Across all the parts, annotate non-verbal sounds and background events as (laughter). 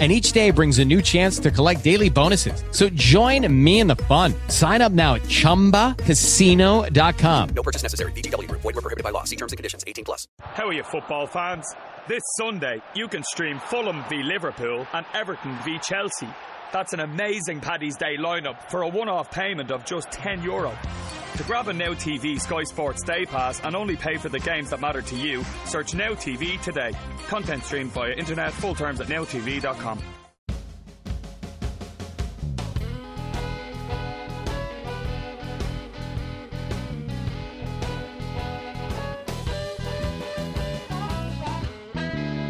and each day brings a new chance to collect daily bonuses. So join me in the fun. Sign up now at ChumbaCasino.com. No purchase necessary. VGW. Void were prohibited by law. See terms and conditions. 18 plus. How are you, football fans? This Sunday, you can stream Fulham v Liverpool and Everton v Chelsea. That's an amazing Paddy's Day lineup for a one-off payment of just 10 euro. To grab a Now TV Sky Sports Day Pass and only pay for the games that matter to you, search Now TV today. Content streamed via internet, full terms at nowtv.com.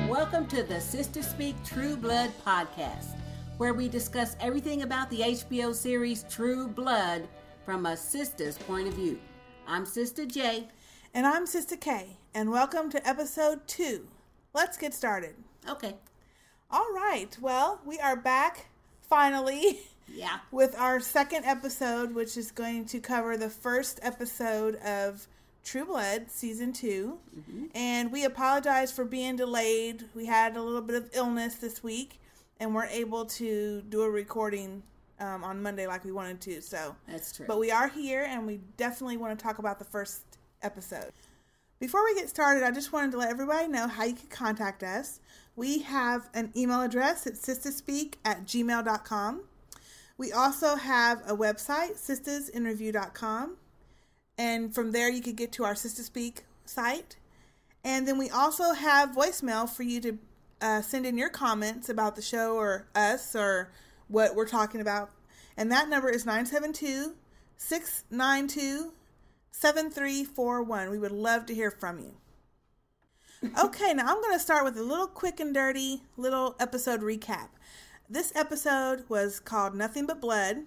Welcome to the Sister Speak True Blood podcast, where we discuss everything about the HBO series True Blood from a sister's point of view. I'm Sister J. And I'm Sister K. And welcome to episode two. Let's get started. Okay. All right. Well, we are back finally (laughs) Yeah. with our second episode, which is going to cover the first episode of True Blood season 2 mm-hmm. And we apologize for being delayed. We had a little bit of illness this week and weren't able to do a recording um, on Monday like we wanted to. So That's true. But we are here and we definitely want to talk about the first episode. Before we get started, I just wanted to let everybody know how you can contact us. We have an email address at sisterspeak at gmail.com. We also have a website, sistersinterview.com. And from there, you could get to our Sister Speak site. And then we also have voicemail for you to uh, send in your comments about the show or us or what we're talking about. And that number is 972 692 7341. We would love to hear from you. Okay, now I'm going to start with a little quick and dirty little episode recap. This episode was called Nothing But Blood,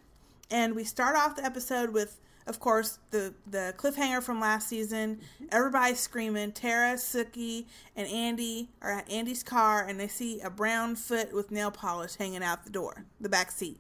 and we start off the episode with, of course, the the cliffhanger from last season. Mm-hmm. Everybody screaming. Tara, Sookie, and Andy are at Andy's car, and they see a brown foot with nail polish hanging out the door, the back seat.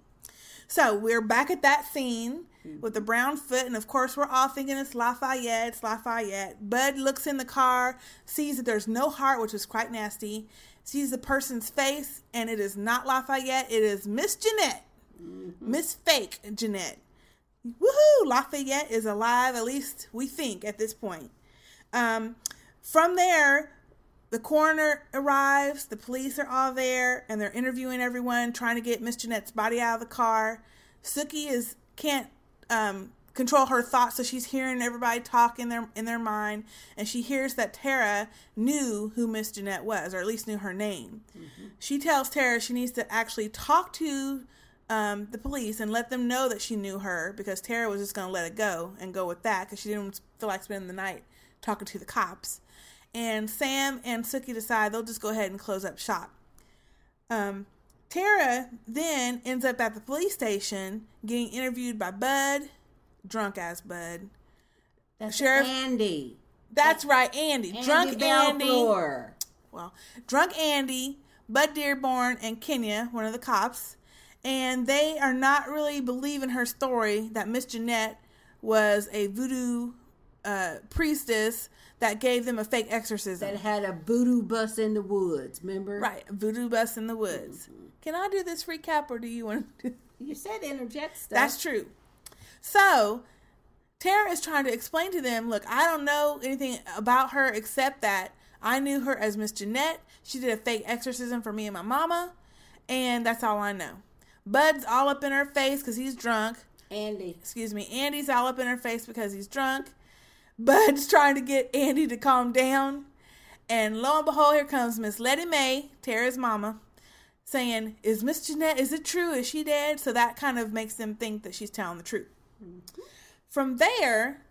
So we're back at that scene mm-hmm. with the brown foot, and of course we're all thinking it's Lafayette, it's Lafayette. Bud looks in the car, sees that there's no heart, which is quite nasty. Sees the person's face, and it is not Lafayette. It is Miss Jeanette, mm-hmm. Miss Fake Jeanette. Woohoo! Lafayette is alive. At least we think at this point. Um, from there, the coroner arrives, the police are all there, and they're interviewing everyone, trying to get Miss Jeanette's body out of the car. Sookie is can't um, control her thoughts, so she's hearing everybody talk in their in their mind, and she hears that Tara knew who Miss Jeanette was, or at least knew her name. She tells Tara she needs to actually talk to um, the police and let them know that she knew her because Tara was just going to let it go and go with that because she didn't feel like spending the night talking to the cops. And Sam and Sookie decide they'll just go ahead and close up shop. Um, Tara then ends up at the police station getting interviewed by Bud, drunk ass Bud. That's Sheriff- Andy. That's right, Andy. Andy drunk Andy. Bellefleur. Well, drunk Andy, Bud Dearborn, and Kenya, one of the cops, and they are not really believing her story that Miss Jeanette was a voodoo uh, priestess that gave them a fake exorcism. That had a voodoo bus in the woods, remember? right, a voodoo bus in the woods. Can I do this recap, or do you want to? You said interject stuff. That's true. So, Tara is trying to explain to them look, I don't know anything about her except that I knew her as Miss Jeanette. She did a fake exorcism for me and my mama, and that's all I know. Bud's all up in her face because he's drunk. Andy. Excuse me. Andy's all up in her face because he's drunk. Bud's (laughs) trying to get Andy to calm down. And lo and behold, here comes Miss Letty Mae, Tara's mama, saying, Is Miss Jeanette, is it true? Is she dead? So that kind of makes them think that she's telling the truth. From there,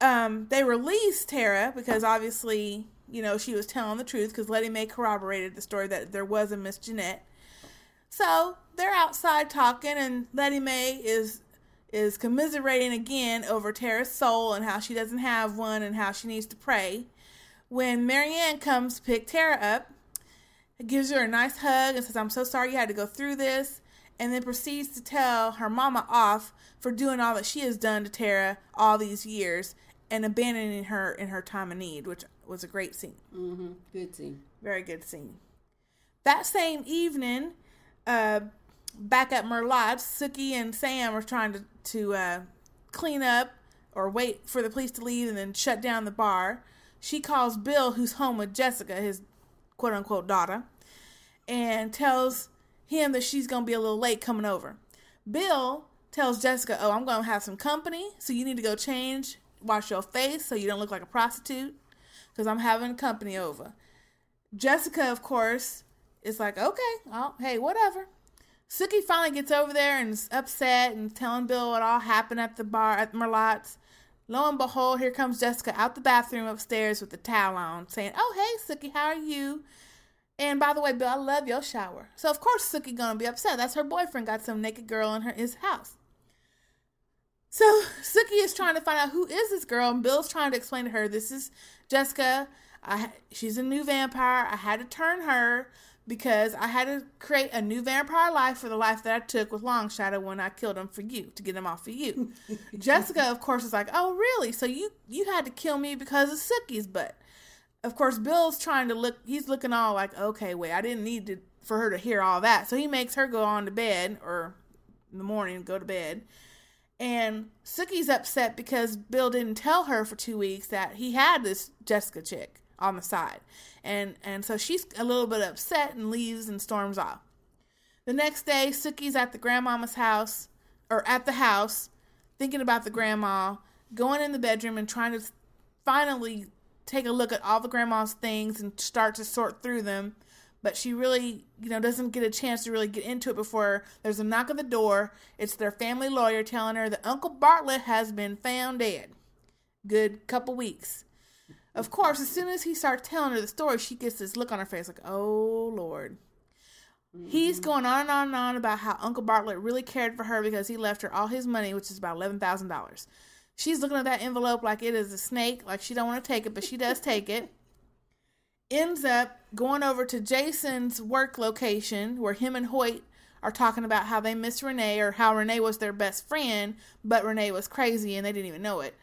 um, they release Tara because obviously, you know, she was telling the truth because Letty Mae corroborated the story that there was a Miss Jeanette. So they're outside talking, and Letty Mae is is commiserating again over Tara's soul and how she doesn't have one and how she needs to pray. when Maryann comes to pick Tara up, gives her a nice hug and says, I'm so sorry you had to go through this, and then proceeds to tell her mama off for doing all that she has done to Tara all these years and abandoning her in her time of need, which was a great scene. Mm-hmm. Good scene. Very good scene. That same evening, uh, back at Merlotte's, Sookie and Sam are trying to, to uh, clean up or wait for the police to leave and then shut down the bar. She calls Bill, who's home with Jessica, his quote unquote daughter, and tells him that she's going to be a little late coming over. Bill tells Jessica, Oh, I'm going to have some company, so you need to go change, wash your face so you don't look like a prostitute, because I'm having company over. Jessica, of course, is like, Okay, oh, hey, whatever. Sookie finally gets over there and is upset and telling Bill what all happened at the bar at Merlotte's. Lo and behold, here comes Jessica out the bathroom upstairs with the towel on, saying, "Oh hey, Sookie, how are you?" And by the way, Bill, I love your shower. So of course Sookie gonna be upset. That's her boyfriend got some naked girl in her his house. So (laughs) Sookie is trying to find out who is this girl, and Bill's trying to explain to her this is Jessica. I she's a new vampire. I had to turn her because I had to create a new vampire life for the life that I took with Long Shadow when I killed him for you to get him off of you. (laughs) Jessica, of course, is like, "Oh, really? So you you had to kill me because of Sookie's butt?" Of course, Bill's trying to look. He's looking all like, "Okay, wait, I didn't need to for her to hear all that." So he makes her go on to bed or in the morning go to bed. And Sookie's upset because Bill didn't tell her for two weeks that he had this Jessica chick on the side and and so she's a little bit upset and leaves and storms off. The next day, Sookie's at the grandmama's house or at the house, thinking about the grandma, going in the bedroom and trying to finally take a look at all the grandma's things and start to sort through them. But she really, you know, doesn't get a chance to really get into it before there's a knock at the door. It's their family lawyer telling her that Uncle Bartlett has been found dead. Good couple weeks. Of course, as soon as he starts telling her the story, she gets this look on her face like, oh, Lord. Mm-hmm. He's going on and on and on about how Uncle Bartlett really cared for her because he left her all his money, which is about $11,000. She's looking at that envelope like it is a snake, like she don't want to take it, but she does take it. Ends up going over to Jason's work location where him and Hoyt are talking about how they miss Renee or how Renee was their best friend, but Renee was crazy and they didn't even know it.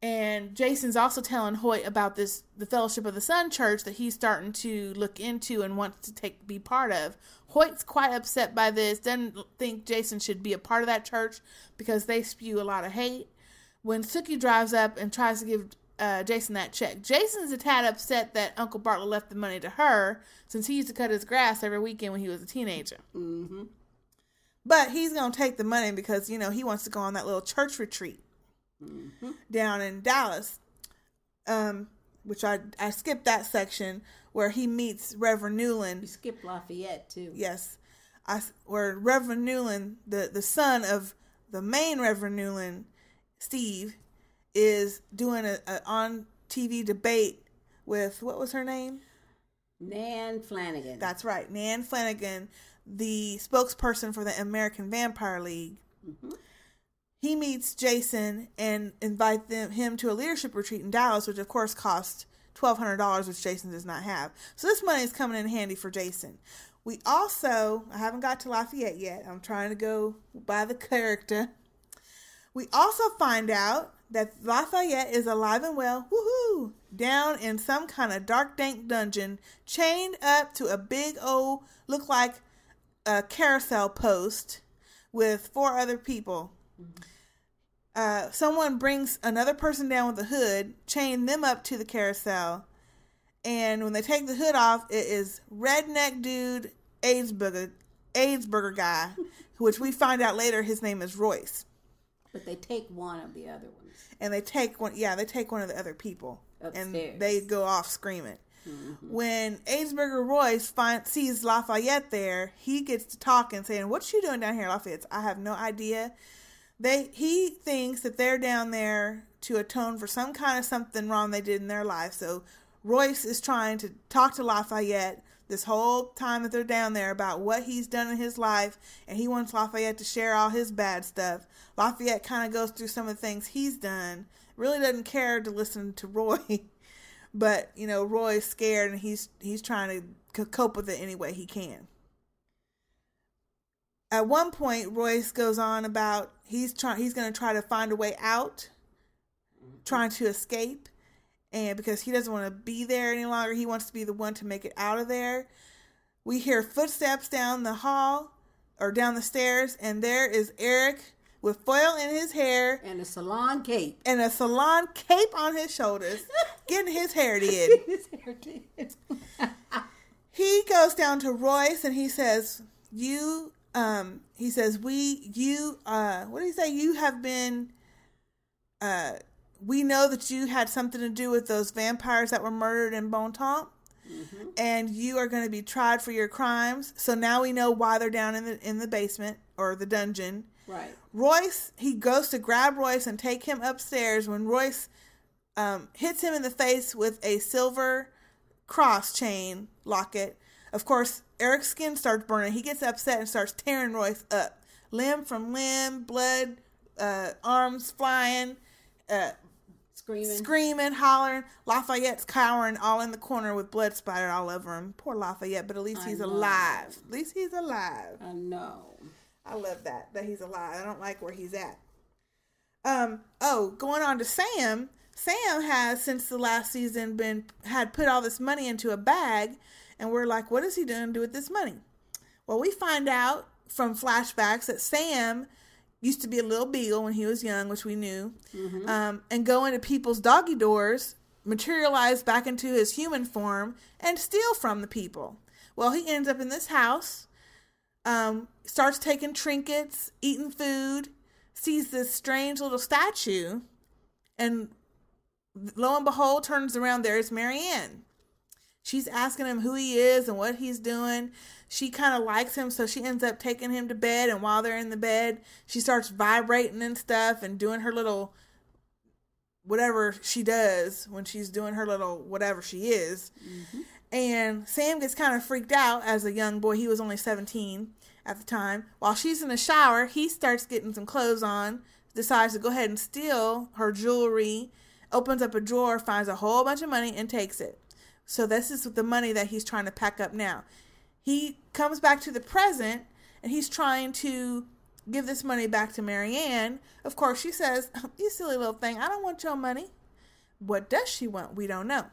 And Jason's also telling Hoyt about this the Fellowship of the Sun Church that he's starting to look into and wants to take be part of. Hoyt's quite upset by this, doesn't think Jason should be a part of that church because they spew a lot of hate. When Sookie drives up and tries to give uh, Jason that check, Jason's a tad upset that Uncle Bartlett left the money to her since he used to cut his grass every weekend when he was a teenager. Mm-hmm. But he's going to take the money because, you know, he wants to go on that little church retreat mm-hmm. down in Dallas, um, which I I skipped that section where he meets Reverend Newlin. You skipped Lafayette too. Yes, I where Reverend Newlin, the the son of the main Reverend Newlin, Steve, is doing a, a on TV debate with what was her name? Nan Flanagan. That's right, Nan Flanagan, the spokesperson for the American Vampire League. Mm-hmm he meets Jason and invite them him to a leadership retreat in Dallas, which of course cost twelve hundred dollars, which Jason does not have. So this money is coming in handy for Jason. We also I haven't got to Lafayette yet. I'm trying to go by the character. We also find out that Lafayette is alive and well, woohoo, down in some kind of dark dank dungeon, chained up to a big old look like a carousel post with four other people. Mm-hmm uh, someone brings another person down with a hood, chain them up to the carousel, and when they take the hood off, it is redneck dude AIDS burger AIDS burger guy, (laughs) which we find out later his name is Royce. But they take one of the other ones. And they take one, yeah, they take one of the other people, Upstairs. and they go off screaming. Mm-hmm. When Burger Royce find, sees Lafayette there, he gets to talking, saying, "What's you doing down here, Lafayette?" I have no idea. They he thinks that they're down there to atone for some kind of something wrong they did in their life. So Royce is trying to talk to Lafayette this whole time that they're down there about what he's done in his life, and he wants Lafayette to share all his bad stuff. Lafayette kind of goes through some of the things he's done, really doesn't care to listen to Roy. (laughs) but you know Roy's scared and he's he's trying to cope with it any way he can. At one point, Royce goes on about he's trying he's going to try to find a way out, mm-hmm. trying to escape, and because he doesn't want to be there any longer, he wants to be the one to make it out of there. We hear footsteps down the hall or down the stairs, and there is Eric with foil in his hair And a salon cape. and a salon cape on his shoulders, getting his hair (laughs) did. His hair did. He goes down to Royce and he says, "You, um, he says we, you, uh, what do you say? You have been, uh, we know that you had something to do with those vampires that were murdered in Bon Temps." And you are going to be tried for your crimes. So now we know why they're down in the in the basement or the dungeon. Right. Royce, he goes to grab Royce and take him upstairs when Royce um, hits him in the face with a silver cross chain locket. Of course, Eric's skin starts burning. He gets upset and starts tearing Royce up, limb from limb, blood, uh, arms flying, uh, Screaming. screaming, hollering. Lafayette's cowering all in the corner with blood splattered all over him. Poor Lafayette, but at least I he's know. alive. At least he's alive. I know. I love that that he's alive. I don't like where he's at. Um. Oh, going on to Sam. Sam has since the last season been had put all this money into a bag, and we're like, what is he going to do with this money? Well, we find out from flashbacks that Sam used to be a little beagle when he was young, which we knew, um, and go into people's doggy doors, materialize back into his human form, and steal from the people. Well, he ends up in this house um, starts taking trinkets, eating food, sees this strange little statue, and lo and behold, turns around. There's Maryann. She's asking him who he is and what he's doing. She kind of likes him, so she ends up taking him to bed. And while they're in the bed, she starts vibrating and stuff and doing her little whatever she does when she's doing her little whatever she is. Mm-hmm. And Sam gets kind of freaked out as a young boy. He was only 17 at the time. While she's in the shower, he starts getting some clothes on, decides to go ahead and steal her jewelry, opens up a drawer, finds a whole bunch of money, and takes it. So, this is the money that he's trying to pack up now. He comes back to the present and he's trying to give this money back to Maryann. Of course, she says, oh, You silly little thing, I don't want your money. What does she want? We don't know.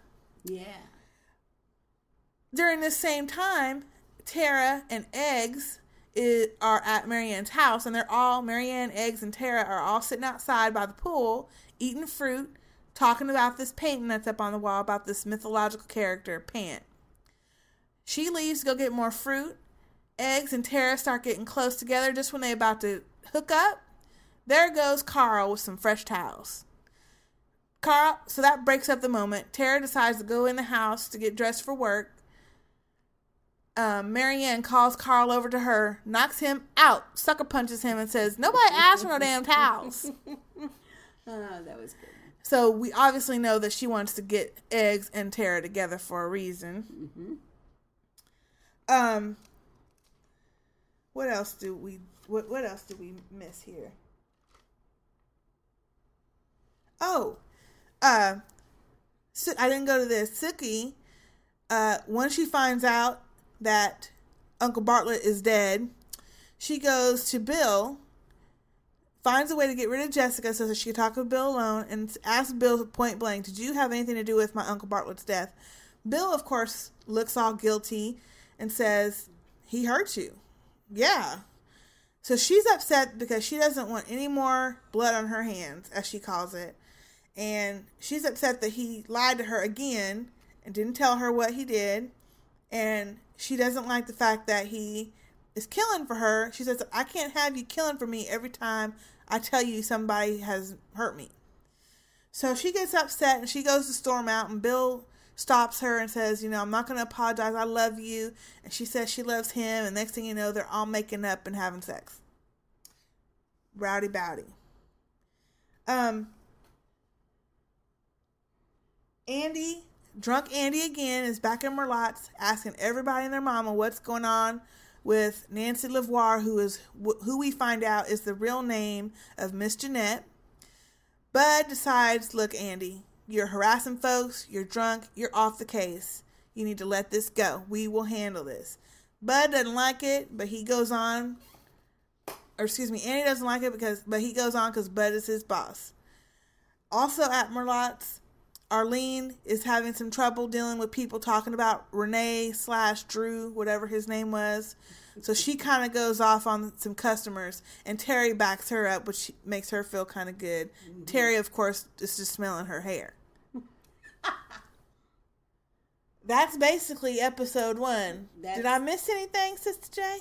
Yeah. During this same time, Tara and Eggs i are at Maryann's house, and they're all Maryann, Eggs, and Tara are all sitting outside by the pool, eating fruit, talking about this painting that's up on the wall about this mythological character, Pan. She leaves to go get more fruit. Eggs and Tara start getting close together just when they're about to hook up. There goes Carl with some fresh towels. Carl, so that breaks up the moment. Tara decides to go in the house to get dressed for work. Um, Maryann calls Carl over to her, knocks him out, sucker punches him, and says, Nobody asked for no damn towels. Oh, (laughs) that was good. So we obviously know that she wants to get Eggs and Tara together for a reason. Um, what else do we what what else do we miss here? Oh, uh, so I didn't go to this. Sookie, uh, once she finds out that Uncle Bartlett is dead, she goes to Bill finds a way to get rid of Jessica so that she can talk with Bill alone and asks Bill point blank, Did you have anything to do with my Uncle Bartlett's death? Bill, of course, looks all guilty and says, He hurt you. Yeah. So she's upset because she doesn't want any more blood on her hands, as she calls it. And she's upset that he lied to her again and didn't tell her what he did. And she doesn't like the fact that he is killing for her. She says, I can't have you killing for me every time I tell you somebody has hurt me. So she gets upset and she goes to storm out, and Bill stops her and says, You know, I'm not going to apologize. I love you. And she says she loves him. And next thing you know, they're all making up and having sex. Rowdy bowdy. Um, Andy, drunk Andy again, is back in Merlotte's asking everybody and their mama what's going on with Nancy Lavoir, who is who we find out is the real name of Miss Jeanette. Bud decides, look, Andy, you're harassing folks, you're drunk, you're off the case. You need to let this go. We will handle this. Bud doesn't like it, but he goes on. Or excuse me, Andy doesn't like it because, but he goes on because Bud is his boss. Also at Merlotte's, Arlene is having some trouble dealing with people talking about Renee slash Drew, whatever his name was. So she kind of goes off on some customers, and Terry backs her up, which makes her feel kind of good. Mm-hmm. Terry, of course, is just smelling her hair. (laughs) That's basically episode one. That's- Did I miss anything, Sister J?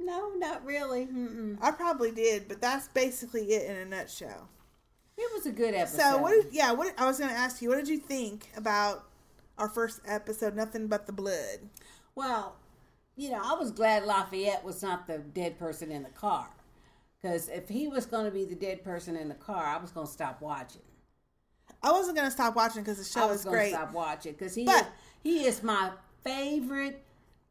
No, not really. Mm-mm. I probably did, but that's basically it in a nutshell. It was a good episode. So what? Did, yeah, what I was going to ask you, what did you think about our first episode? Nothing but the blood. Well, you know, I was glad Lafayette was not the dead person in the car. Because if he was going to be the dead person in the car, I was going to stop watching. I wasn't going to stop watching because the show was is going to great. stop watching because he But- he is my favorite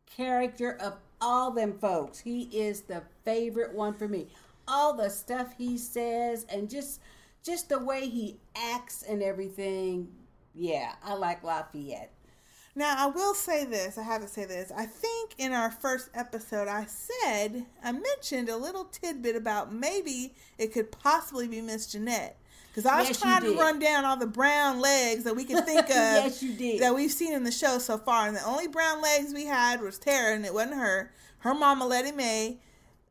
character of all them folks. He is the favorite one for me. All the stuff he says and just just the way he acts and everything. Yeah, I like Lafayette. Now, I will say this. I have to say this. I think in our first episode, I said, I mentioned a little tidbit about maybe it could possibly be Miss Jeanette. Because I was Yes, trying to run down all the brown legs that we could (laughs) think of Yes, that we've seen in the show so far. And the only brown legs we had was Tara, and it wasn't her. Her mama, Letty Mae,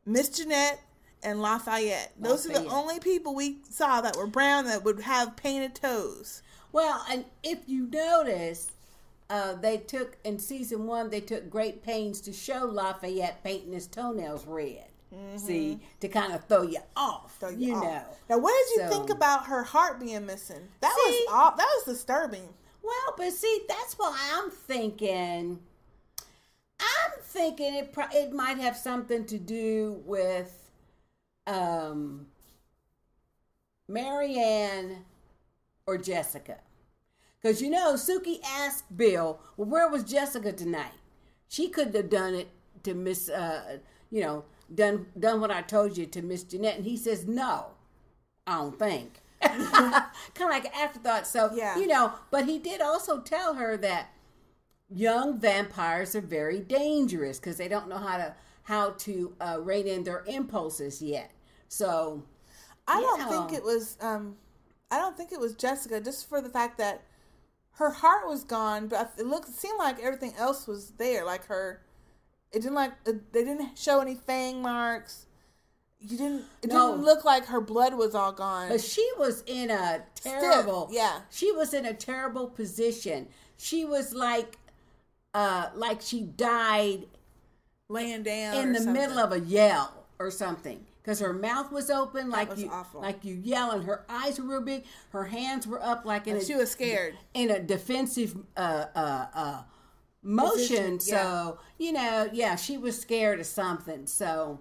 Miss Jeanette, and Lafayette. Those are the only people we saw that were brown that would have painted toes. Well, and if you notice, uh, they took in season one, they took great pains to show Lafayette painting his toenails red. See, to kind of throw you off. Mm-hmm. Throw you off. know. Now, what did you So- think about her heart being missing? That See? was all, that was disturbing. Well, but see, that's why I'm thinking. I'm thinking it pro- it might have something to do with um Maryann or Jessica. Because you know, Sookie asked Bill, well, where was Jessica tonight? She couldn't have done it to Miss, uh, you know, done done what I told you to Miss Jeanette. And he says, no, I don't think. (laughs) kind of like an afterthought. So, Yeah. you know, but he did also tell her that young vampires are very dangerous because they don't know how to how to uh, rein in their impulses yet. So, I don't think it was. Um, I don't think it was Jessica, just for the fact that her heart was gone, but it looked it seemed like everything else was there. Like her, it didn't like it, they didn't show any fang marks. You didn't. It No. didn't look like her blood was all gone. But she was in a terrible yeah. She was in a terrible position. She was like uh like she died laying down in the something. middle of a yell or something. Because her mouth was open like was you awful. like you yell and her eyes were real big. Her hands were up like in Like a, she was scared. in a defensive uh uh uh motion. Yeah. So, you know, yeah, she was scared of something. So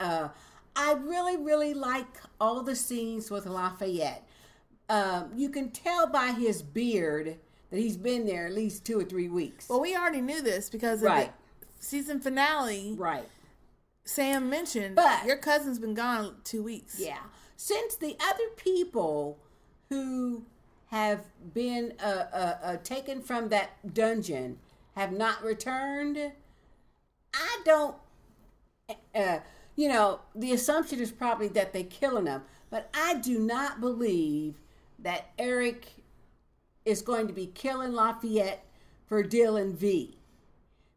uh I really, really like all the scenes with Lafayette. Um, you can tell by his beard that he's been there at least two or three weeks. Well, we already knew this because of Right. the season finale. right. Sam mentioned, But- your cousin's been gone two weeks. Yeah. Since the other people who have been uh, uh, uh, taken from that dungeon have not returned, I don't. Uh, you know, the assumption is probably that they're killing them, but I do not believe that Eric is going to be killing Lafayette for Dylan V.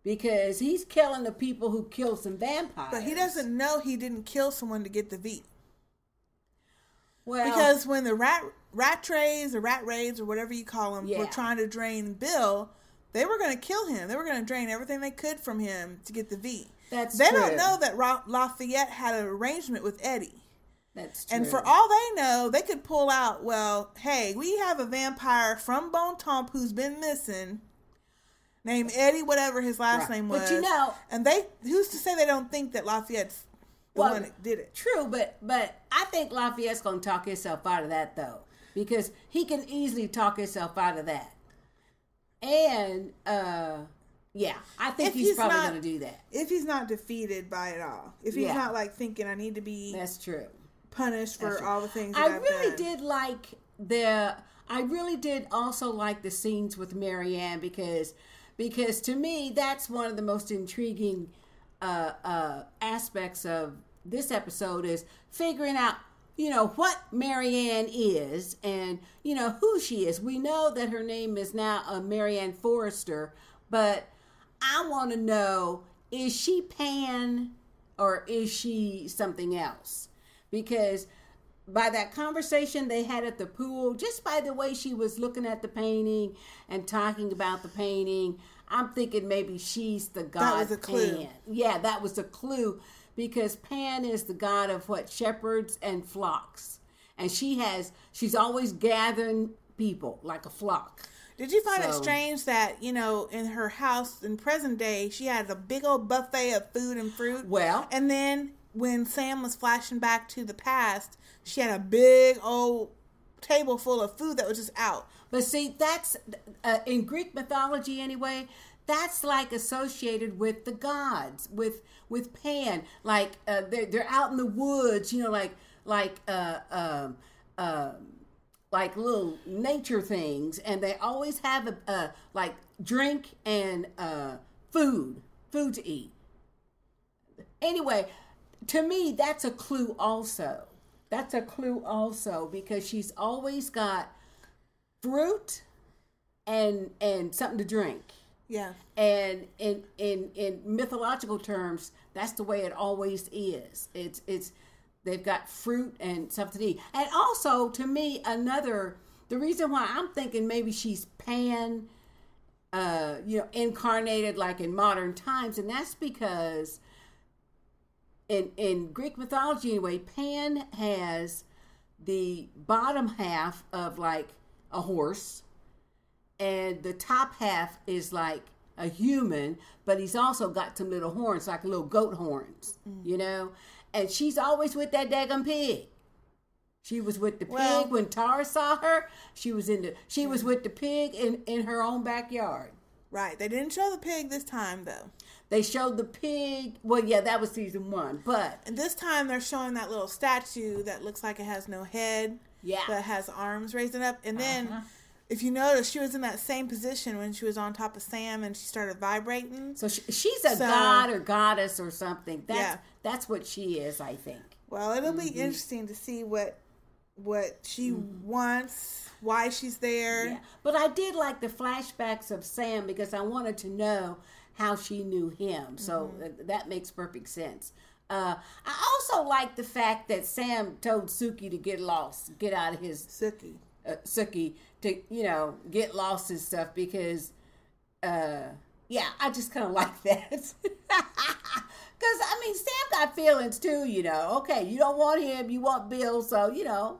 Because he's killing the people who killed some vampires. But he doesn't know he didn't kill someone to get the V. well, Because when the rat rat trays or rat raids or whatever you call them Yeah. were trying to drain Bill, they were going to kill him. They were going to drain everything they could from him to get the V. That's they true. don't know that Ra- Lafayette had an arrangement with Eddie. that's true. And for all they know, they could pull out, well, hey, we have a vampire from Bon Temps who's been missing, named Eddie, whatever his last Right. name was. But you know- and they, who's to say they don't think that Lafayette's the Well, one that did it? True, but but I think Lafayette's gonna talk himself out of that though, because he can easily talk himself out of that. And uh yeah, I think he's, he's probably not- gonna do that. If he's not defeated by it all, if he's Yeah. not like thinking I need to be That's true. punished for true. all the things that I I've really done. did like the. I really did also like the scenes with Maryann because because to me that's one of the most intriguing uh, uh, aspects of this episode is figuring out you know what Maryann is and you know who she is. We know that her name is now uh, Maryann Forrester, but I want to know is she Pan or is she something else? Because by that conversation they had at the pool, just by the way she was looking at the painting and talking about the painting, I'm thinking maybe she's the god That was a clue. Pan. Yeah, that was a clue because Pan is the god of what shepherds and flocks, and she has she's always gathering people like a flock. Did you find it strange that, you know, in her house in present day, she has a big old buffet of food and fruit? Well- and then when Sam was flashing back to the past, she had a big old table full of food that was just out. But see, that's uh, in Greek mythology anyway. That's like associated with the gods, with with Pan. Like uh, they're they're out in the woods, you know, like like uh, um, like little nature things, and they always have a, a like drink and uh, food, food to eat. Anyway, to me, that's a clue also. That's a clue also because she's always got fruit and and something to drink. Yeah. And in in in mythological terms, that's the way it always is. It's it's they've got fruit and something to eat. And also, to me, another the reason why I'm thinking maybe she's Pan, uh, you know, incarnated like in modern times, and that's because in in Greek mythology anyway, Pan has the bottom half of like a horse, and the top half is like a human, but he's also got some little horns, like little goat horns, you mm. know. And she's always with that daggum pig. She was with the pig Well- when Tara saw her. She was in the. She was with the pig in in her own backyard. Right. They didn't show the pig this time, though. They showed the pig. Well, yeah, that was season one, but And this time they're showing that little statue that looks like it has no head. Yeah. But has arms raising up. And then, Uh-huh. if you notice, she was in that same position when she was on top of Sam and she started vibrating. so she, she's a So- god or goddess or something. That's Yeah. that's what she is, I think. Well, it'll be Mm-hmm. interesting to see what what she wants, why she's there. Yeah. But I did like the flashbacks of Sam because I wanted to know how she knew him. So Mm-hmm. th- that makes perfect sense. Uh, I also like the fact that Sam told Sookie to get lost, get out of his Sookie. uh, Sookie to you know get lost and stuff because uh yeah I just kind of (laughs) like that because I mean Sam got feelings too you know okay you don't want him you want Bill so you know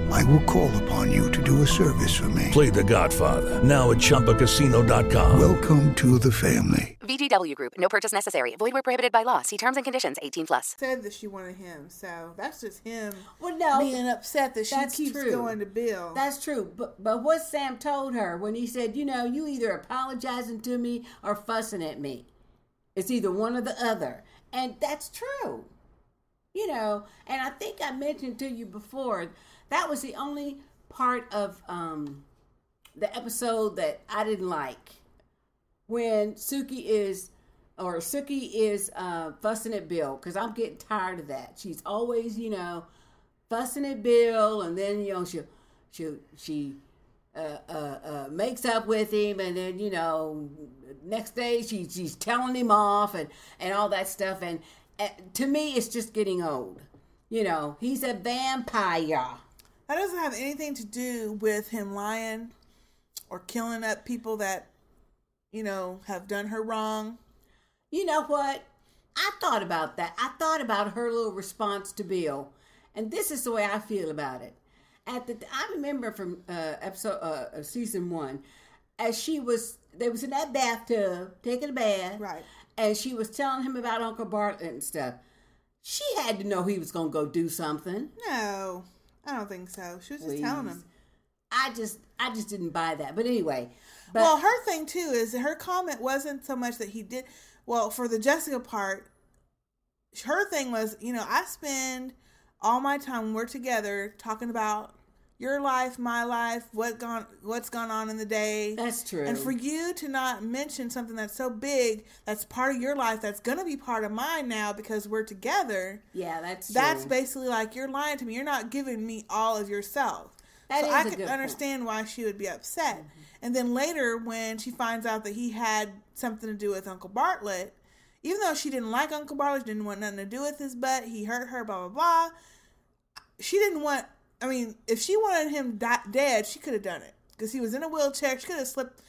I will call upon you to do a service for me. Play The Godfather now at ChumbaCasino.com. Welcome to the family. VGW Group. No purchase necessary. Void where prohibited by law. See terms and conditions. 18 plus. Said that she wanted him, so that's just him well no being upset that she keeps true. going to Bill. That's true. But but what Sam told her when he said, you know, you either apologizing to me or fussing at me. It's either one or the other. And that's true. You know, and I think I mentioned to you before, that was the only part of um the episode that I didn't like. When Sookie is or Sookie is uh, fussing at Bill because I'm getting tired of that. She's always, you know, fussing at Bill, and then you know she she she uh, uh, uh, makes up with him, and then you know, next day she, she's telling him off, and and all that stuff. And to me, it's just getting old. You know, he's a vampire. That doesn't have anything to do with him lying or killing up people that, you know, have done her wrong. You know what? I thought about that. I thought about her little response to Bill, and this is the way I feel about it. At the, I remember from uh, episode uh, uh, season one, as she was, they was in that bathtub taking a bath, right? And she was telling him about Uncle Bartlett and stuff. She had to know he was gonna go do something. No, I don't think so. She was just telling him. I just, I just didn't buy that. But anyway, but well, her thing too is her comment wasn't so much that he did. Well, for the Jessica part, her thing was, you know, I spend all my time when we're together talking about your life, my life, what gone, what's gone on in the day. That's true. And for you to not mention something that's so big, that's part of your life, that's gonna be part of mine now because we're together. Yeah, that's true. that's basically like you're lying to me. You're not giving me all of yourself. That so is I good understand why she would be upset. Mm-hmm. And then later, when she finds out that he had something to do with Uncle Bartlett, even though she didn't like Uncle Bartlett, didn't want nothing to do with his butt, he hurt her, blah blah blah. She didn't want. I mean, if she wanted him di- dead, she could have done it because he was in a wheelchair. She could have slipped,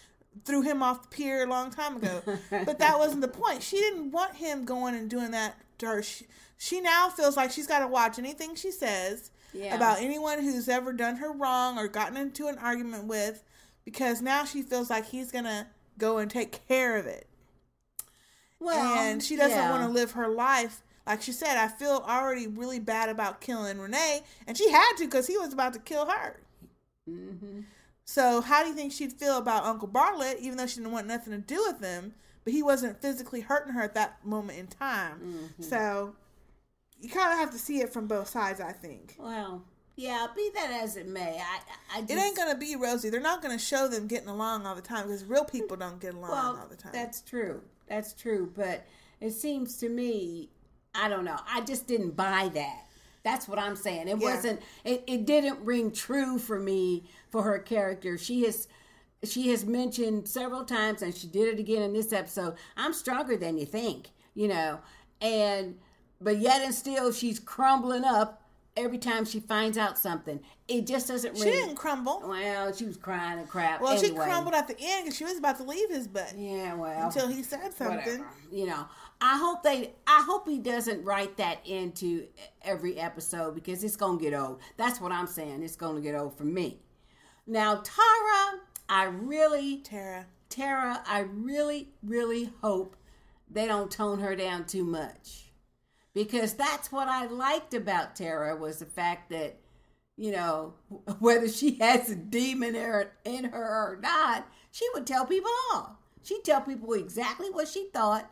threw him off the pier a long time ago. (laughs) but that wasn't the point. She didn't want him going and doing that to her. She, she now feels like she's got to watch anything she says Yeah. about anyone who's ever done her wrong or gotten into an argument with, because now she feels like he's gonna go and take care of it. Well, and she doesn't yeah. want to live her life. Like she said, I feel already really bad about killing Renee, and she had to because he was about to kill her. Mm-hmm. So, how do you think she'd feel about Uncle Bartlett, even though she didn't want nothing to do with him, but he wasn't physically hurting her at that moment in time? Mm-hmm. So, you kind of have to see it from both sides, I think. Well, yeah, be that as it may, I, I just, It ain't gonna be rosy. They're not gonna show them getting along all the time because real people don't get along well, all the time. That's true. That's true. But it seems to me, I don't know. I just didn't buy that. That's what I'm saying. It Yeah. wasn't. It, it didn't ring true for me for her character. She has. She has mentioned several times, and she did it again in this episode. I'm stronger than you think, you know, and but yet and still she's crumbling up every time she finds out something. It just doesn't. She didn't crumble. Well, she was crying and crap. Well, she anyway. crumbled at the end because she was about to leave his butt. Yeah, well, until he said something. whatever. You know, I hope they. I hope he doesn't write that into every episode because it's gonna get old. That's what I'm saying. It's gonna get old for me. Now, Tara, I really, Tara, Tara, I really, really hope they don't tone her down too much because that's what I liked about Tara was the fact that you know (laughs) whether she has a demon in her, in her or not, she would tell people all. She'd tell people exactly what she thought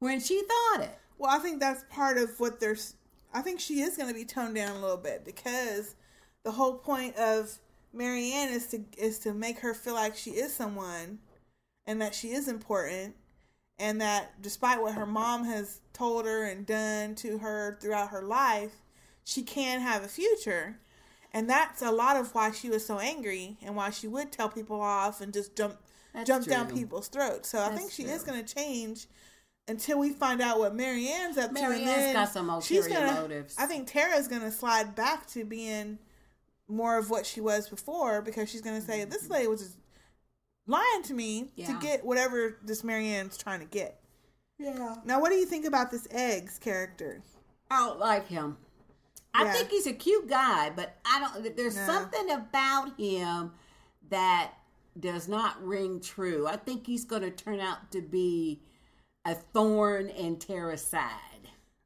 when she thought it. Well, I think that's part of what there's. I think she is going to be toned down a little bit because the whole point of Maryann is to is to make her feel like she is someone, and that she is important, and that despite what her mom has told her and done to her throughout her life, she can have a future. And that's a lot of why she was so angry and why she would tell people off and just jump That's jump down people's throats. So I think she true. is going to change until we find out what Maryann's up to. and Maryann's got some she's ulterior gonna, motives. I think Tara's going to slide back to being more of what she was before because she's going to say this lady was just lying to me to get whatever this Maryann's trying to get. Yeah. Now, what do you think about this Eggs character? I don't like him. I Yeah. think he's a cute guy, but I don't. There's No. something about him that does not ring true. I think he's going to turn out to be a thorn in Tara's side.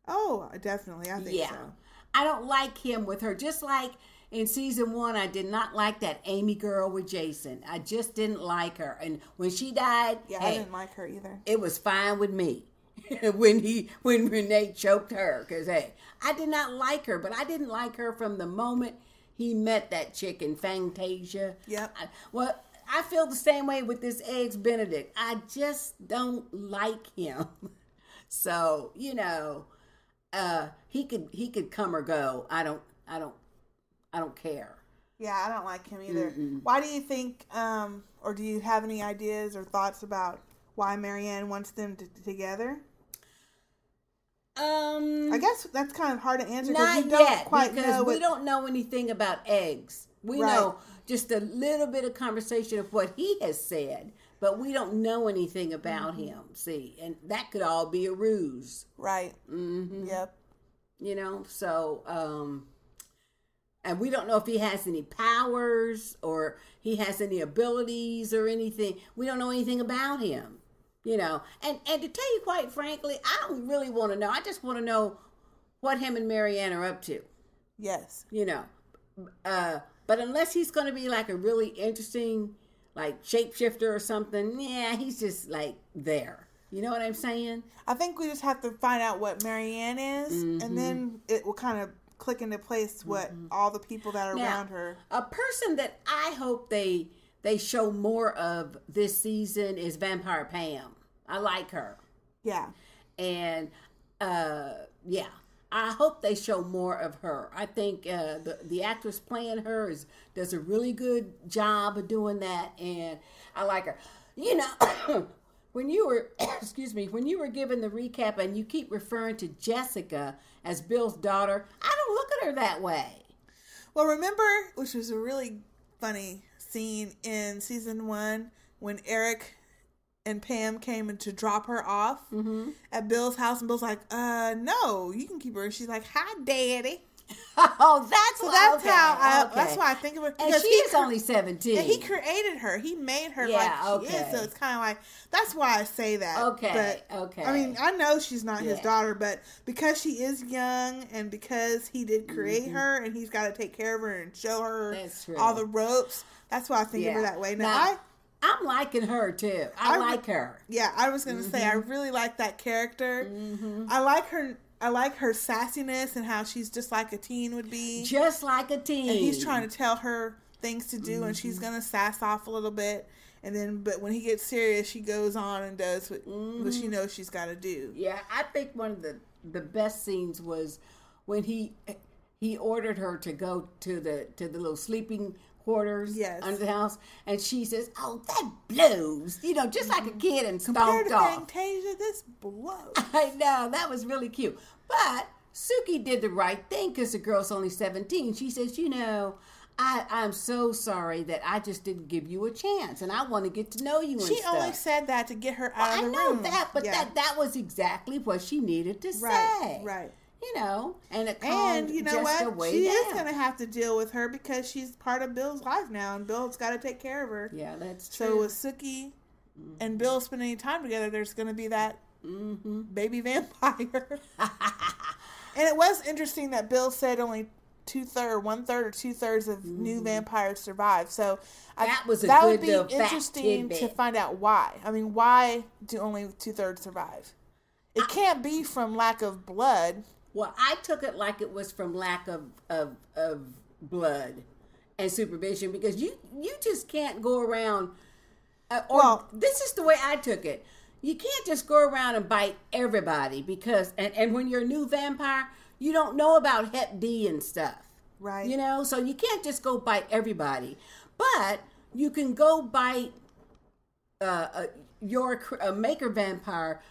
Oh, definitely. I think yeah, so. I don't like him with her. Just like in season one, I did not like that Amy girl with Jason. I just didn't like her, and when she died, Yeah, I didn't like her either. it was fine with me (laughs) when he when Renee choked her because hey, I did not like her, but I didn't like her from the moment he met that chick in Fangtasia. Yep. I, well, I feel the same way with this eggs Benedict. I just don't like him. (laughs) So you know, uh, he could he could come or go. I don't I don't I don't care. Yeah, I don't like him either. Why do you think, um, or do you have any ideas or thoughts about why Maryann wants them to, together? Um, I guess that's kind of hard to answer not you don't yet quite because know we don't know anything about eggs. We Right. know just a little bit of conversation of what he has said, but we don't know anything about Mm-hmm. him. See, and that could all be a ruse. Right. Mm-hmm. Yep. You know, so um, and we don't know if he has any powers or he has any abilities or anything. We don't know anything about him. You know, and and to tell you quite frankly, I don't really want to know. I just want to know what him and Maryann are up to. Yes. You know, uh, but unless he's going to be like a really interesting, like shapeshifter or something, yeah, he's just like there. You know what I'm saying? I think we just have to find out what Maryann is, Mm-hmm. and then it will kind of click into place what all the people that are Now, around her. A person that I hope they they show more of this season is Vampire Pam. I like her. Yeah. and uh yeah i hope they show more of her. I think uh the, the actress playing her is does a really good job of doing that and i like her. You know (coughs) when you were (coughs) excuse me when you were giving the recap and you keep referring to jessica as bill's daughter i don't look at her that way. Well, remember, which was a really funny scene in season one when Eric and Pam came in to drop her off at Bill's house, and Bill's like, "Uh, no, you can keep her." And she's like, "Hi, Daddy." (laughs) oh that's So why- that's okay, how. I, okay. That's why I think of her. and because she is only 17 And he created her. He made her Yeah, like she is. So it's kind of like that's why I say that. Okay, But, okay. I mean, I know she's not his daughter, but because she is young and because he did create her and he's got to take care of her and show her Mm-hmm. All the ropes, that's why I think of her that way. Now, I. I'm liking her too. I, I like her. Yeah, I was gonna say I Mm-hmm. really like that character. I like her. I like her sassiness and how she's just like a teen would be. Just like a teen. and he's trying to tell her things to do, and Mm-hmm. she's gonna sass off a little bit, and then but when he gets serious, she goes on and does what, what she knows she's got to do. Mm-hmm. Yeah, I think one of the the best scenes was when he he ordered her to go to the to the little sleeping quarters Yes. under the house, and she says, "Oh, that blows," you know, just like a mm-hmm. kid, and Compared stomped off. Fangtasia, this blows. (laughs) I know that was really cute, but Sookie did the right thing because the girl's only seventeen. She says, "You know." I, I'm so sorry that I just didn't give you a chance, and I want to get to know you. And She only said that to get her out I of the room. I know room. that, but Yeah. that that was exactly what she needed to right, say. right. You know, and it And you know Jessica what? She down. is going to have to deal with her because she's part of Bill's life now, and Bill's got to take care of her. Yeah, that's true. So with Sookie and Bill spending time together, there's going to be that Mm-hmm. baby (laughs) vampire. (laughs) and it was interesting that Bill said only two third, one third, or two thirds of new vampires survive. So I- Mm-hmm. That was a that good would be interesting to find out why. I mean, why do only two thirds survive? It can't be from lack of blood. Well, I took it like it was from lack of of of blood and supervision because you you just can't go around. Uh, or Well- this is the way I took it. You can't just go around and bite everybody because and and when you're a new vampire, you don't know about Hep D and stuff. Right. You know, so you can't just go bite everybody, but you can go bite uh, uh, your uh, maker vampire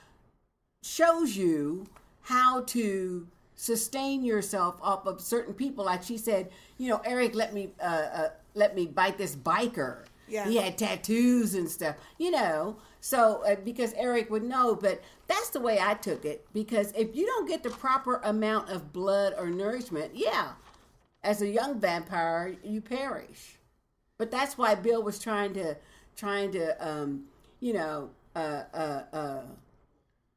shows you how to sustain yourself off of certain people. Like she said, you know, Eric let me uh, uh, let me bite this biker. Yeah. He had tattoos and stuff, you know. So uh, because Eric would know, but that's the way I took it. Because if you don't get the proper amount of blood or nourishment, yeah, as a young vampire, you perish. But that's why Bill was trying to trying to um, you know uh, uh, uh,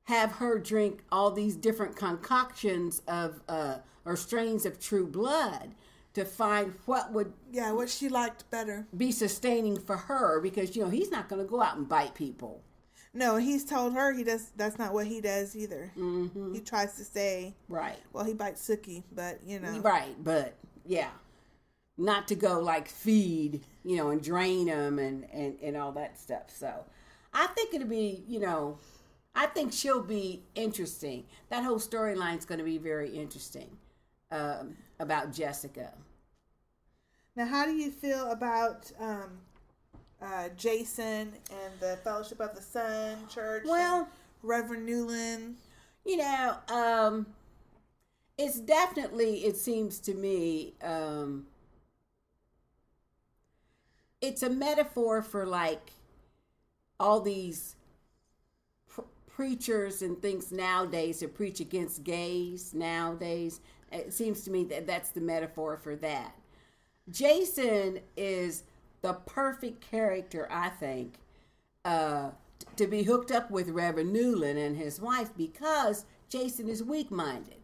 have her drink all these different concoctions of uh, or strains of true blood to find what would Yeah, what she liked better. be sustaining for her because you know he's not going to go out and bite people. No, he's told her he does. That's not what he does either. Mm-hmm. He tries to say, Right. well, he bites Sookie, but you know, Right, but yeah, not to go like feed, you know, and drain them and and and all that stuff. So, I think it'll be, you know, I think she'll be interesting. That whole storyline's going to be very interesting um, about Jessica. Now, how do you feel about um, uh, Jason and the Fellowship of the Sun Church? Well- Reverend Newlin. You know, um, it's definitely, it seems to me, um, it's a metaphor for like all these preachers and things nowadays that preach against gays nowadays. It seems to me that that's the metaphor for that. Jason is the perfect character, I think, uh, to be hooked up with Reverend Newlin and his wife because Jason is weak-minded.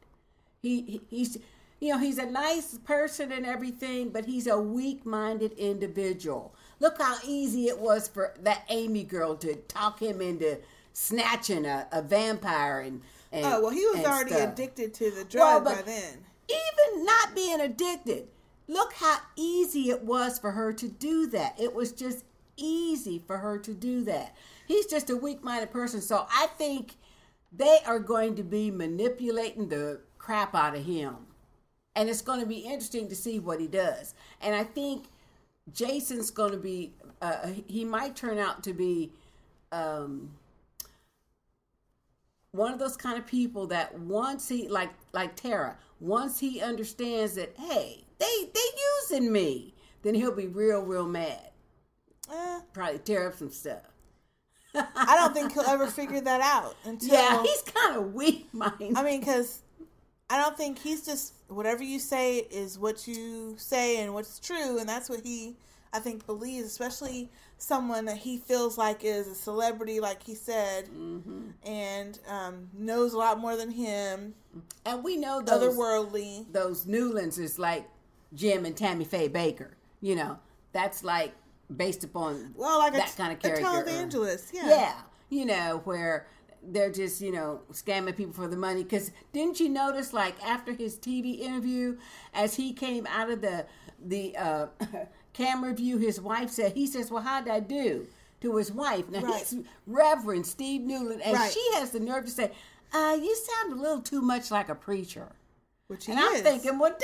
He, he he's you know he's a nice person and everything, but he's a weak-minded individual. Look how easy it was for that Amy girl to talk him into snatching a, a vampire and, and Oh, well, he was already stuff. addicted to the drug but by then. even not being addicted, look how easy it was for her to do that. It was just easy for her to do that. He's just a weak minded person. So I think they are going to be manipulating the crap out of him. And it's going to be interesting to see what he does. And I think Jason's going to be, uh, he might turn out to be. Um, one of those kind of people that once he like like Tara, once he understands that hey, they they using me, then he'll be real real mad. Eh, Probably tear up some stuff. I don't think he'll ever figure that out (laughs) until. Yeah, he's kind of weak minded. I mean, because I don't think he's just whatever you say is what you say and what's true, and that's what he, I think, believes. Especially someone that he feels like is a celebrity, like he said, Mm-hmm. and um, knows a lot more than him. and we know those Otherworldly. those Newlins is like Jim and Tammy Faye Bakker. You know, that's like based upon Well, like that t- kind of a character. televangelist, yeah. yeah, you know where they're just you know scamming people for the money. Because didn't you notice like after his TV interview, as he came out of the the uh, (laughs) camera view, his wife said he says, "Well, how'd I do?" To his wife. Now Right. he's Reverend Steve Newlin, and Right. she has the nerve to say, uh, "You sound a little too much like a preacher." Which he And I'm is. thinking, well,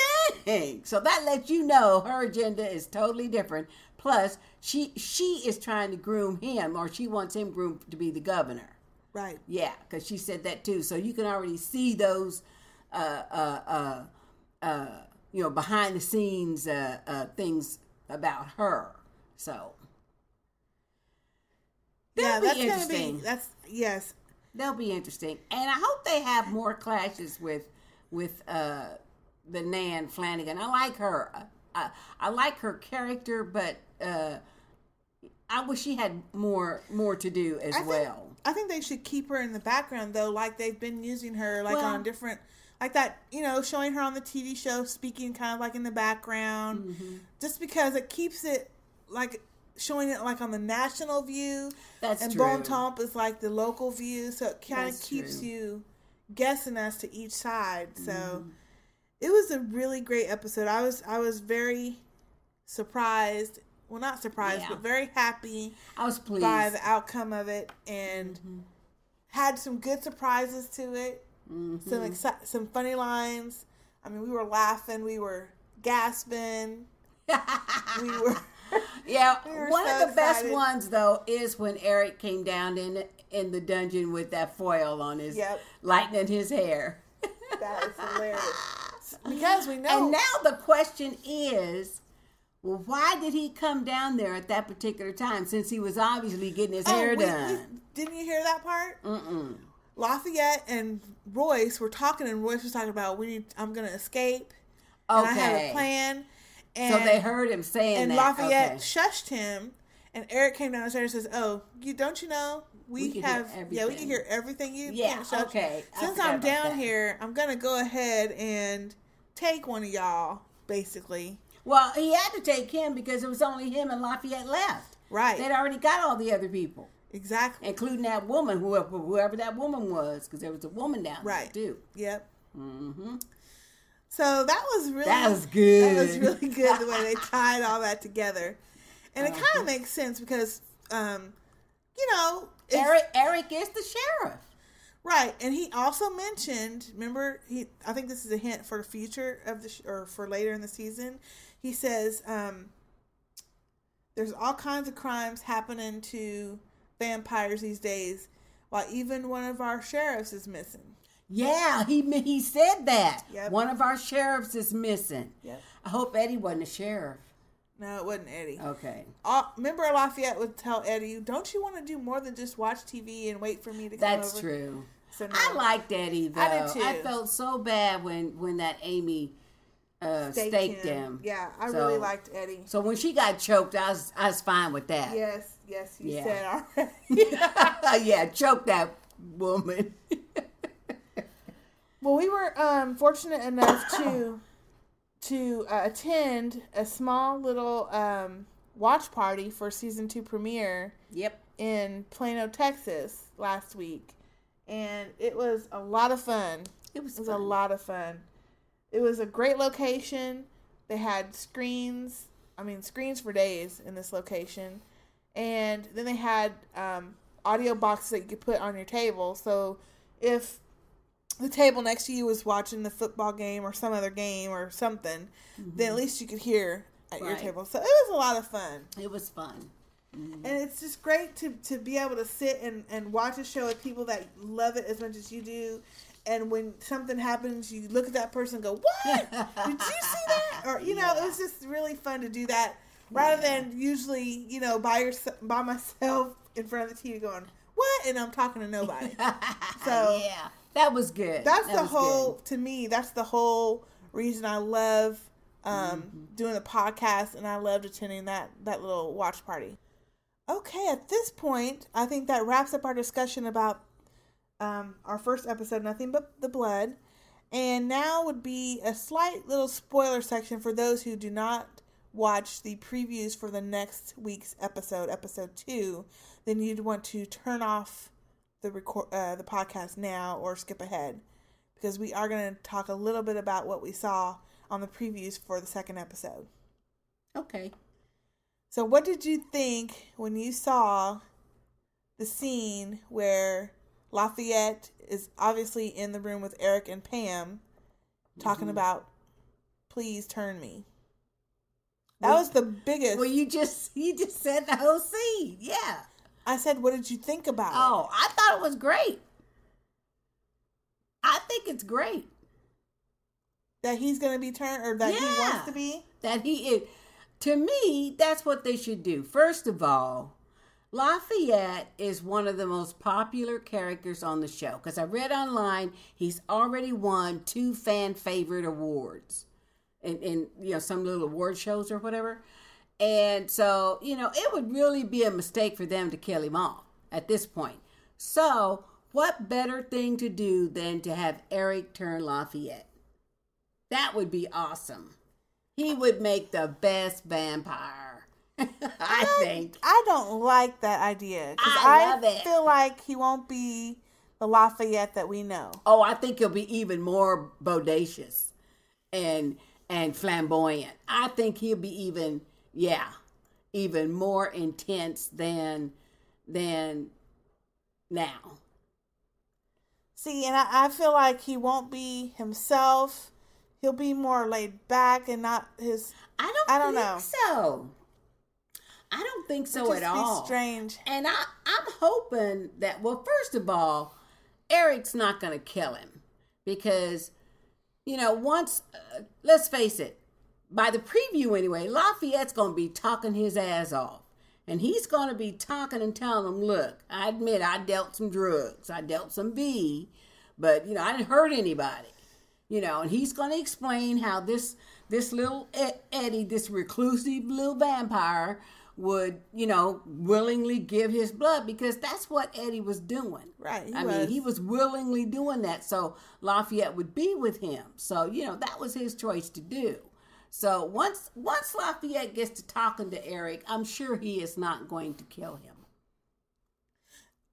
dang. So that lets you know her agenda is totally different. Plus, she she is trying to groom him, or she wants him groomed to be the governor. right. Yeah, because she said that too. So you can already see those, uh, uh, uh, uh, you know, behind the scenes uh, uh, things about her. So That'll be that's gonna interesting. be. That's yes. that'll be interesting, and I hope they have more clashes with with uh, the Nan Flanagan. I like her. I, I, I like her character, but uh, I wish she had more more to do as I think, well. I think they should keep her in the background though, like they've been using her, like Well- on different, like that. You know, showing her on the TV show, speaking kind of like in the background, Mm-hmm. just because it keeps it like showing it like on the national view. That's and true. Bon Temps is like the local view, so it kind of keeps true. you guessing as to each side. So Mm-hmm. it was a really great episode. I was I was very surprised. Well, not surprised, Yeah. but very happy I was pleased. by the outcome of it and Mm-hmm. had some good surprises to it. Mm-hmm. Some exci- some funny lines. I mean, we were laughing, we were gasping, we (laughs) were. Yeah, (laughs) We were one so of the best ones though is when Eric came down in in the dungeon with that foil on his Yep. lightening his hair. (laughs) That is hilarious because we know. And now the question is, well, why did he come down there at that particular time? Since he was obviously getting his Oh, hair we- done. we- didn't you hear that part? Mm-mm. Lafayette and Royce were talking, and Royce was talking about we need. I'm going to escape. And I have a plan. And, so they heard him saying and that. Lafayette okay. shushed him, and Eric came downstairs and says, "Oh, you don't you know we, We have yeah we can hear everything you Yeah, can't shush." okay. Since I'm down that. here, I'm gonna go ahead and take one of y'all, basically. Well, he had to take him because it was only him and Lafayette left. Right. They'd already got all the other people, Exactly. including that woman, whoever whoever that woman was, because there was a woman down Right. there too. Yep. So that was really That was good. That was really good the way they (laughs) tied all that together, and it Uh-huh. kind of makes sense because, um, you know, Eric Eric is the sheriff. Right, and he also mentioned. Remember, he. I think this is a hint for the future of the sh- or for later in the season. He says, um, "There's all kinds of crimes happening to vampires these days, while even one of our sheriffs is missing." Yeah, he he said that. Yep. One of our sheriffs is missing. Yep. I hope Eddie wasn't a sheriff. No, it wasn't Eddie. Okay. Uh, remember, Lafayette would tell Eddie, "Don't you want to do more than just watch TV and wait for me to come That's over?" true. So, no. I liked Eddie though. I did too. I felt so bad when when that Amy uh, Staked staked him. him. Yeah, I So- really liked Eddie. So when she got choked, I was I was fine with that. Yes, yes, you Yeah. said already. (laughs) yeah, choke that woman. (laughs) Well, we were um, fortunate enough to to uh, attend a small little um, watch party for season two premiere. Yep. In Plano, Texas, last week, and it was a lot of fun. It was, a fun. lot of fun. It was a great location. They had screens. I mean, screens for days in this location, and then they had um, audio boxes that you could put on your table. So if the table next to you was watching the football game or some other game or something, then at least you could hear at your table. So it was a lot of fun. It was fun. And it's just great to, to be able to sit and, and watch a show with people that love it as much as you do. And when something happens, you look at that person and go, What? Did you see that? (laughs) Or, you know, it was just really fun to do that rather than usually, you know, by, yourself, by myself in front of the TV going, What? And I'm talking to nobody. (laughs) So yeah, that was good. that's That the whole good. to me that's the whole reason i love um, Mm-hmm. doing the podcast and i loved attending that that little watch party okay at this point i think that wraps up our discussion about um, our first episode nothing but the blood and now would be a slight little spoiler section for those who do not watch the previews for the next week's episode episode two then you'd want to turn off the record uh, the podcast now or skip ahead because we are going to talk a little bit about what we saw on the previews for the second episode. Okay. So, what did you think when you saw the scene where Lafayette is obviously in the room with Eric and Pam talking Mhm. about "Please turn me"? That Well- was the biggest. Well, you just you just said the whole scene. Yeah. I said, "What did you think about it?" Oh, I thought it was great. I think it's great That he's going to be turned, or that he wants to be. that he is. To me, that's what they should do. First of all, Lafayette is one of the most popular characters on the show because I read online he's already won two fan favorite awards in, in you know some little award shows or whatever. And so, you know, it would really be a mistake for them to kill him off at this point. So, what better thing to do than to have Eric turn Lafayette? That would be awesome. He would make the best vampire. (laughs) I think. I don't like that idea. I love it. feel like he won't be the Lafayette that we know. Oh, I think he'll be even more bodacious and and flamboyant. I think he'll be even yeah, even more intense than than now. See, and I, I feel like he won't be himself. He'll be more laid back and not his. I don't. I don't think know. So. I don't think so at all. strange. And I, I'm hoping that. Well, first of all, Eric's not going to kill him because, you know, once. Uh, let's face it. By the preview anyway, Lafayette's going to be talking his ass off. And he's going to be talking and telling them, look, I admit I dealt some drugs. I dealt some V, but, you know, I didn't hurt anybody. You know, and he's going to explain how this this little Eddie, this reclusive little vampire, would, you know, willingly give his blood because that's what Eddie was doing. Right, I was. mean, he was willingly doing that. So Lafayette would be with him. So, you know, that was his choice to do. So once once Lafayette gets to talking to Eric, I'm sure he is not going to kill him.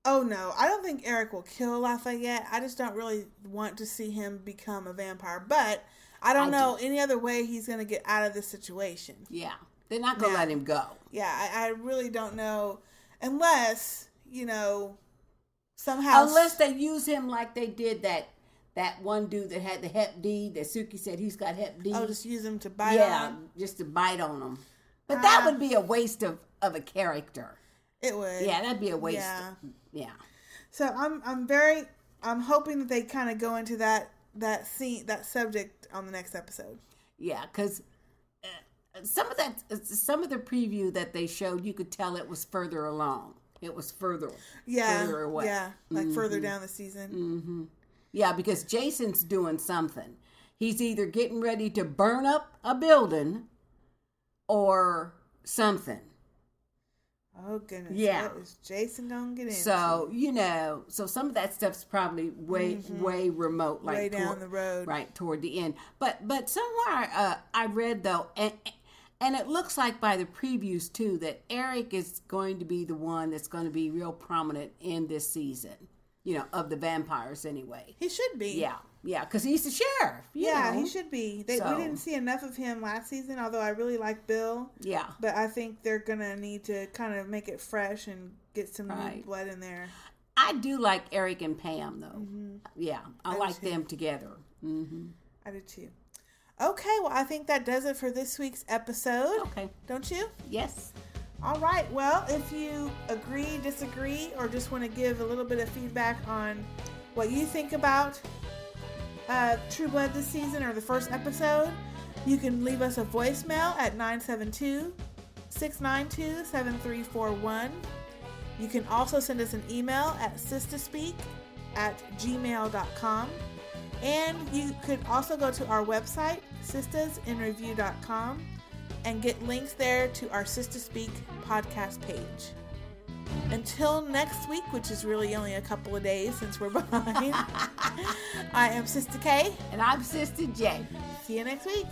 Oh no, I don't think Eric will kill Lafayette. I just don't really want to see him become a vampire. But I don't I know any other way he's going to get out of this situation. Yeah. They're not No. let him go. Yeah, I, I really don't know unless you know Somehow, Unless they use him like they did that that one dude that had the Hep D. That Sookie said he's got Hep D. oh, just use him to bite yeah, on. just to bite on him. But that Ah. would be a waste of of a character. It would. Yeah, that'd be a waste. Yeah. Yeah. So I'm I'm very I'm hoping that they kind of go into that that scene that subject on the next episode. Yeah, because some of that, some of the preview that they showed, you could tell it was further along. It was further, Yeah, further away. yeah, like further Mhm. down the season. Mm-hmm. Yeah, because Jason's doing something. He's either getting ready to burn up a building or something. Oh goodness, Yeah. what is Jason gonna get into? So you know, so some of that stuff's probably way, way remote, like Mm-hmm. Way down toward- the road. right toward the end. But but somewhere uh, I read though, and and it looks like by the previews too that Eric is going to be the one that's going to be real prominent in this season. You know, of the vampires anyway. he should be. Yeah, yeah, because he's the sheriff. yeah, know. he should be. They, So- We didn't see enough of him last season, although I really like Bill. Yeah. But I think they're gonna need to kind of make it fresh and get some new blood in there. I do like Eric and Pam though. Yeah, I, I like them together. hmm I did too. Okay, well, I think that does it for this week's episode. Okay. Don't you? Yes. All right. Well, if you agree, disagree, or just want to give a little bit of feedback on what you think about uh, True Blood this season or the first episode, you can leave us a voicemail at 972 692 7341. You can also send us an email at sistaspeak at gmail.com. And you could also go to our website, sistasinreview.com, and get links there to our Sister Speak podcast page. Until next week, which is really only a couple of days since we're (laughs) behind, (laughs) I am Sister K. And I'm Sister J. See you next week.